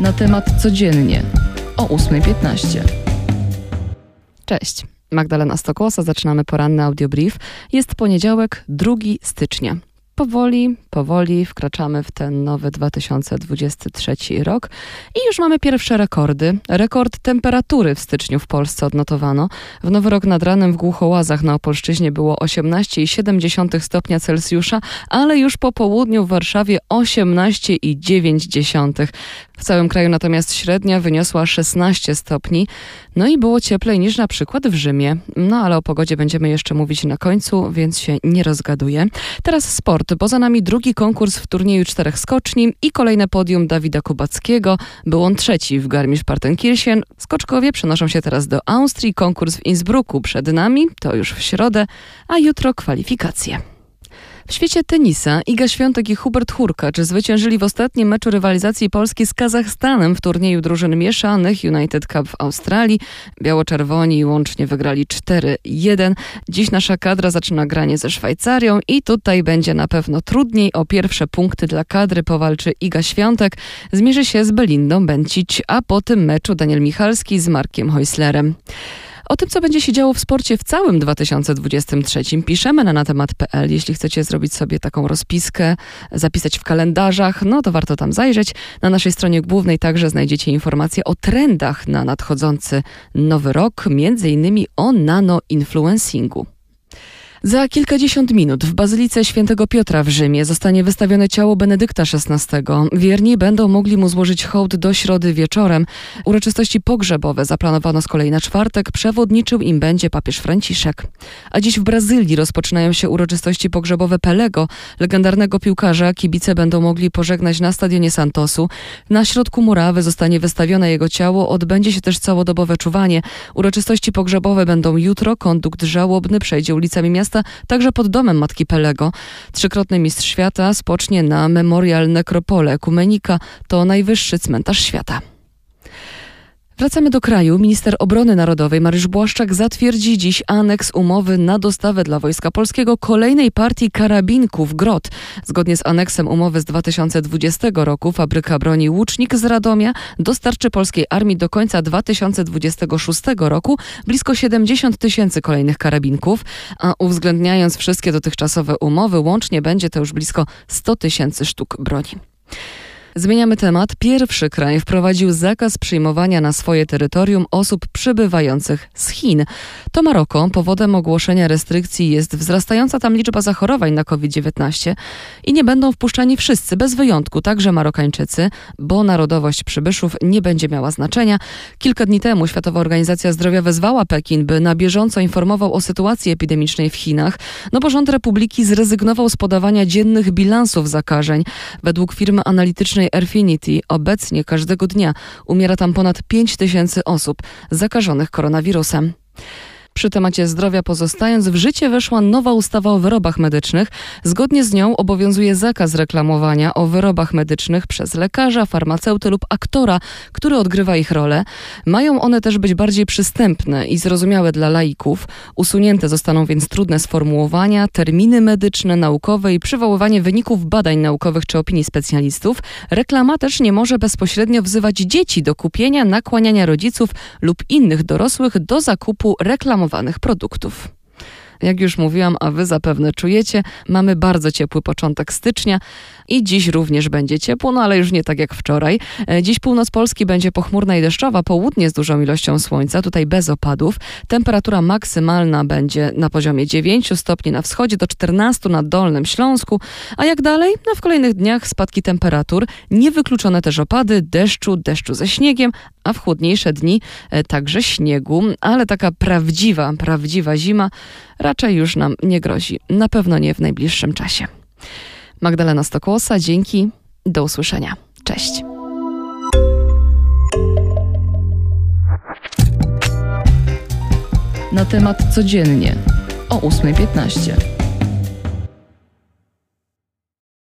na temat codziennie o 8.15. Cześć. Magdalena Stokłosa, zaczynamy poranny audiobrief. Jest poniedziałek, 2 stycznia. Powoli, powoli wkraczamy w ten nowy 2023 rok i już mamy pierwsze rekordy. Rekord temperatury w styczniu w Polsce odnotowano. W nowy rok nad ranem w Głuchołazach na Opolszczyźnie było 18,7 stopnia Celsjusza, ale już po południu w Warszawie 18,9. W całym kraju natomiast średnia wyniosła 16 stopni. No i było cieplej niż na przykład w Rzymie. No ale o pogodzie będziemy jeszcze mówić na końcu, więc się nie rozgaduję. Teraz sport, bo za nami drugi konkurs w turnieju czterech skoczni i kolejne podium Dawida Kubackiego. Był on trzeci w Garmisch-Partenkirchen. Skoczkowie przenoszą się teraz do Austrii. Konkurs w Innsbrucku przed nami, to już w środę, a jutro kwalifikacje. W świecie tenisa Iga Świątek i Hubert Hurkacz zwyciężyli w ostatnim meczu rywalizacji Polski z Kazachstanem w turnieju drużyn mieszanych United Cup w Australii. Biało-czerwoni łącznie wygrali 4-1. Dziś nasza kadra zaczyna granie ze Szwajcarią i tutaj będzie na pewno trudniej. O pierwsze punkty dla kadry powalczy Iga Świątek. Zmierzy się z Belindą Bencić, a po tym meczu Daniel Michalski z Markiem Heuslerem. O tym, co będzie się działo w sporcie w całym 2023 piszemy na natemat.pl. Jeśli chcecie zrobić sobie taką rozpiskę, zapisać w kalendarzach, no to warto tam zajrzeć. Na naszej stronie głównej także znajdziecie informacje o trendach na nadchodzący nowy rok, między innymi o nanoinfluencingu. Za kilkadziesiąt minut w Bazylice Świętego Piotra w Rzymie zostanie wystawione ciało Benedykta XVI. Wierni będą mogli mu złożyć hołd do środy wieczorem. Uroczystości pogrzebowe zaplanowano z kolei na czwartek. Przewodniczył im będzie papież Franciszek. A dziś w Brazylii rozpoczynają się uroczystości pogrzebowe Pelego, legendarnego piłkarza. Kibice będą mogli pożegnać na stadionie Santosu. Na środku murawy zostanie wystawione jego ciało. Odbędzie się też całodobowe czuwanie. Uroczystości pogrzebowe będą jutro. Kondukt żałobny przejdzie ulicami miasta miasta, także pod domem Matki Pelego. Trzykrotny mistrz świata spocznie na Memorial Necropole Ekumenika, to najwyższy cmentarz świata. Wracamy do kraju. Minister Obrony Narodowej Mariusz Błaszczak zatwierdzi dziś aneks umowy na dostawę dla Wojska Polskiego kolejnej partii karabinków GROT. Zgodnie z aneksem umowy z 2020 roku fabryka broni Łucznik z Radomia dostarczy polskiej armii do końca 2026 roku blisko 70 tysięcy kolejnych karabinków, a uwzględniając wszystkie dotychczasowe umowy, łącznie będzie to już blisko 100 tysięcy sztuk broni. Zmieniamy temat. Pierwszy kraj wprowadził zakaz przyjmowania na swoje terytorium osób przybywających z Chin. To Maroko. Powodem ogłoszenia restrykcji jest wzrastająca tam liczba zachorowań na COVID-19 i nie będą wpuszczani wszyscy, bez wyjątku, także Marokańczycy, bo narodowość przybyszów nie będzie miała znaczenia. Kilka dni temu Światowa Organizacja Zdrowia wezwała Pekin, by na bieżąco informował o sytuacji epidemicznej w Chinach, no bo rząd republiki zrezygnował z podawania dziennych bilansów zakażeń. Według firmy analitycznej Airfinity obecnie każdego dnia umiera tam ponad 5 tysięcy osób zakażonych koronawirusem. Przy temacie zdrowia pozostając, w życie weszła nowa ustawa o wyrobach medycznych. Zgodnie z nią obowiązuje zakaz reklamowania o wyrobach medycznych przez lekarza, farmaceuty lub aktora, który odgrywa ich rolę. Mają one też być bardziej przystępne i zrozumiałe dla laików. Usunięte zostaną więc trudne sformułowania, terminy medyczne, naukowe i przywoływanie wyników badań naukowych czy opinii specjalistów. Reklama też nie może bezpośrednio wzywać dzieci do kupienia, nakłaniania rodziców lub innych dorosłych do zakupu reklamowanych produktów. Jak już mówiłam, a wy zapewne czujecie, mamy bardzo ciepły początek stycznia i dziś również będzie ciepło, no ale już nie tak jak wczoraj. E, dziś północ Polski będzie pochmurna i deszczowa, południe z dużą ilością słońca, tutaj bez opadów. Temperatura maksymalna będzie na poziomie 9 stopni na wschodzie do 14 na Dolnym Śląsku, a jak dalej? No w kolejnych dniach spadki temperatur, niewykluczone też opady, deszczu, deszczu ze śniegiem, a w chłodniejsze dni e, także śniegu, ale taka prawdziwa, prawdziwa zima raczej już nam nie grozi. Na pewno nie w najbliższym czasie. Magdalena Stokłosa, dzięki. Do usłyszenia. Cześć. Na temat codziennie o 8.15.